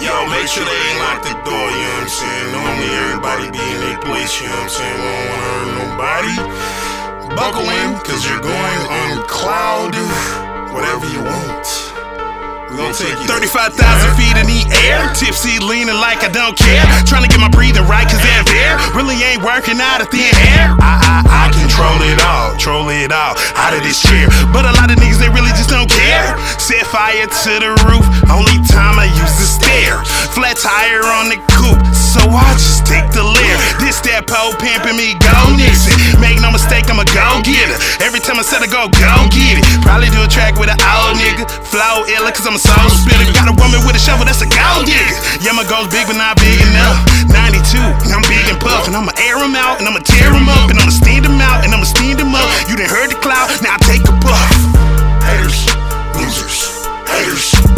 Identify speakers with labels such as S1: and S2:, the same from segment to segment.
S1: Yo, make sure they ain't locked the door, you know what I'm saying? Normally everybody be in their place, you know what I'm saying? We don't wanna hurt nobody. Buckle in, cause you're going on cloud, whatever you want.
S2: 35,000 feet in the air. Tipsy, leaning like I don't care. Trying to get my breathing right, cause there. Really ain't working out of thin air. I, I, I control it all, troll it all out of this chair. But a lot of niggas, they really just don't care. Set fire to the roof, only time I use the stair. Flat tire on the coupe, so I just take the Lear. This that pole pimping me, go Nixon. Make no mistake, I'm a go getter. Every time I said I go, go get it. Probably do a track with an old nigga. Flow illa, cause I'm a soul spitter. Got a woman with a shovel, that's a go digger. Yeah, my goal's big, but not big enough. 92, I'm big and puff, and I'ma air him out, and I'ma tear him up, and I'ma stand him out, and I'ma steam him up. You done heard the cloud, now take a puff.
S1: Haters, losers, haters,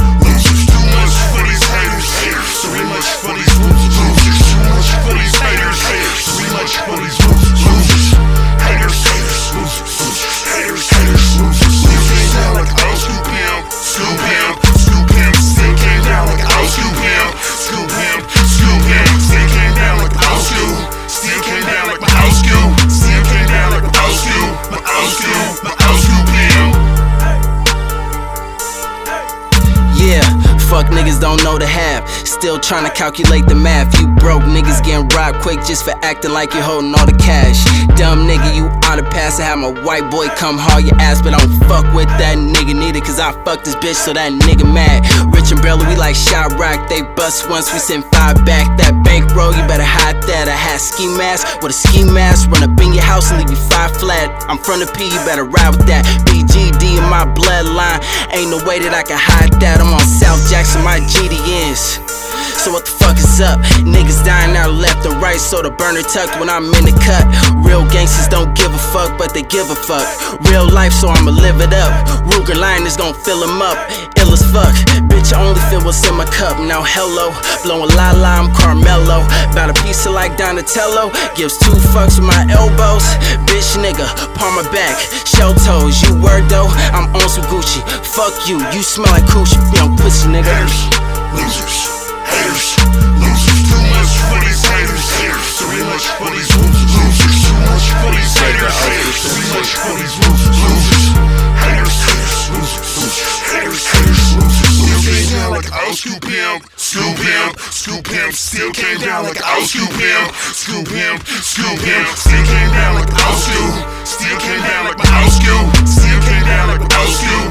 S3: Yeah, fuck niggas don't know the half. Still trying to calculate the math. You broke niggas getting robbed quick just for acting like you're holding all the cash. Dumb nigga, you oughta pass and have my white boy come haul your ass. But I don't fuck with that nigga neither, cause I fuck this bitch so that nigga mad. We like shot rock. They bust once, we send five back. That bankroll, you better hide that. I had ski mask with a ski mask. Run up in your house and leave you five flat. I'm from the P, you better ride with that. BGD in my bloodline. Ain't no way that I can hide that. I'm on South Jackson, my GDNs. So what the fuck is up? Niggas dying out left and right, so the burner tucked when I'm in the cut. Real gangsters don't give a fuck, but they give a fuck. Real life, so I'ma live it up. Ruger line is gon' fill him up. Ill as fuck. Bitch, I only feel what's in my cup. Now hello, blowing la la, I'm Carmelo. About a piece of like Donatello. Gives two fucks with my elbows. Bitch nigga, palm my back. Shell toes, you word though. I'm on some Gucci. Fuck you, you smell like coochie. Young pussy nigga.
S1: Losers, haters, losers. Too much for these haters, haters. Too losers, losers. Losers, losers. Losers, losers. Losers. Still came down like old scoop him, scoop him, scoop him. Still came down like old scoop him, scoop him, scoop him. Still came down like old scoop. Still came down like old scoop. Still came down like old scoop,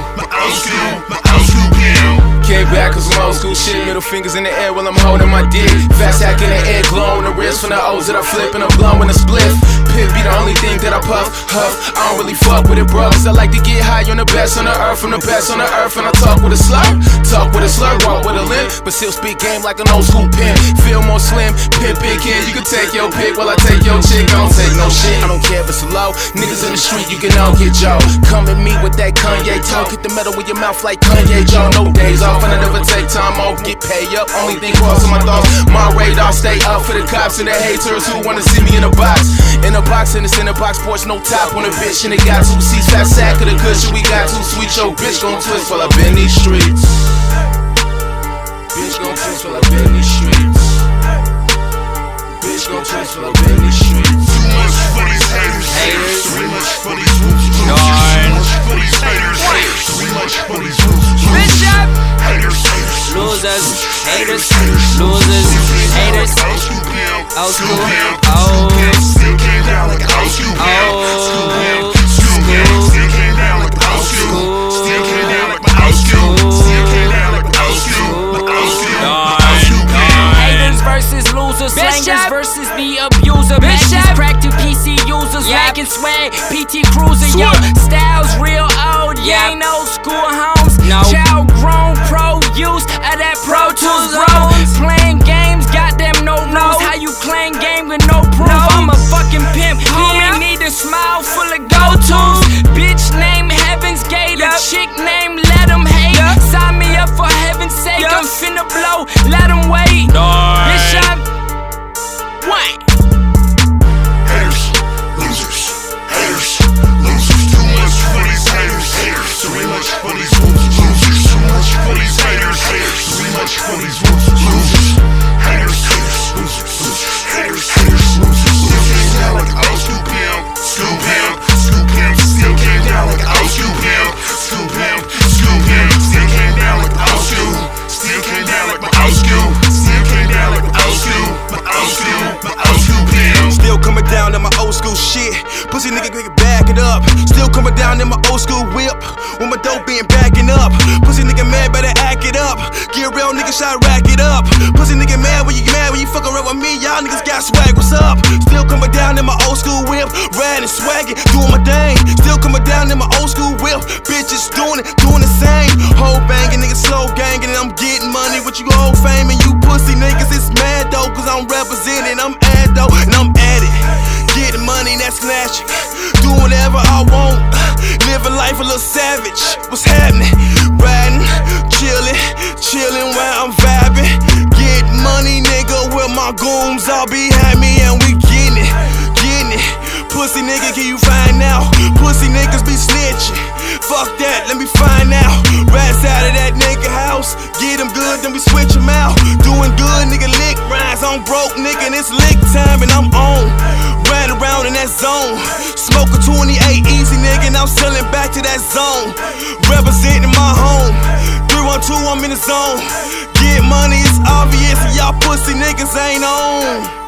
S1: old
S4: school shit, middle fingers in the air while I'm holding my dick. Fast hack in the air, glowing the wrist from the O's that I flip and I'm blowing a spliff. Pit be the only thing that I puff, huff. I don't really fuck with it, bro. Cause I like to get high on the best on the earth, from the best on the earth. And I talk with a slur, talk with a slur, walk with a limp, but still speak game like an old school pimp. Feel more slim, pimp big. You can take your pick while I take your chick. I don't take no shit. I don't care if it's low. Niggas in the street, you can all get Joe. Come at me with that Kanye talk. Hit the metal with your mouth like Kanye Joe. No days off, and I never take time off. Get pay up. Only thing crossing my thoughts. My radar stay up for the cops and the haters who wanna see me in a box. In a box, in the center box porch, no top on a bitch. And it got two seats, fat sack of the cushion. We got two sweet, your bitch gon' twist while I been these streets. Bitch gon' twist while I been these streets. Bitch gon' twist while I been these streets.
S1: Too much for these haters, haters. Too much for these losers, haters, losers, haters.
S5: Old school, old,
S6: it up. Still coming down in my old school whip. With my dope being backing up. Pussy nigga mad, better act it up. Get real nigga, shot rack it up. Pussy nigga mad when you mad when you fuck around with me. Y'all niggas got swag, what's up? Still coming down in my old school whip. Riding, swagging, doing my thing. Still coming down in my old school whip. Bitches doing it, doing the same. Whole banging, niggas slow ganging, and I'm getting money. What you old fame and you pussy niggas, it's mad though. Cause I'm representing, I'm ad though, and I'm. That's snatching. Do whatever I want. Living life a little savage. What's happening? Riding, chilling, chilling while I'm vibing. Get money, nigga, with my goons all behind me, and we getting it, getting it. Pussy nigga, can you find out? Pussy niggas be snitching. Fuck that, let me find out. Rats out of that nigga house. Get them good, then we switch them out. Doing good, nigga, lick rhymes. I'm broke, nigga, and it's lick time, and I'm on. Ran around in that zone. Smoke a 28 easy, nigga, and I'm selling back to that zone. Representing my home. 312, I'm in the zone. Get money, it's obvious, and y'all pussy niggas ain't on.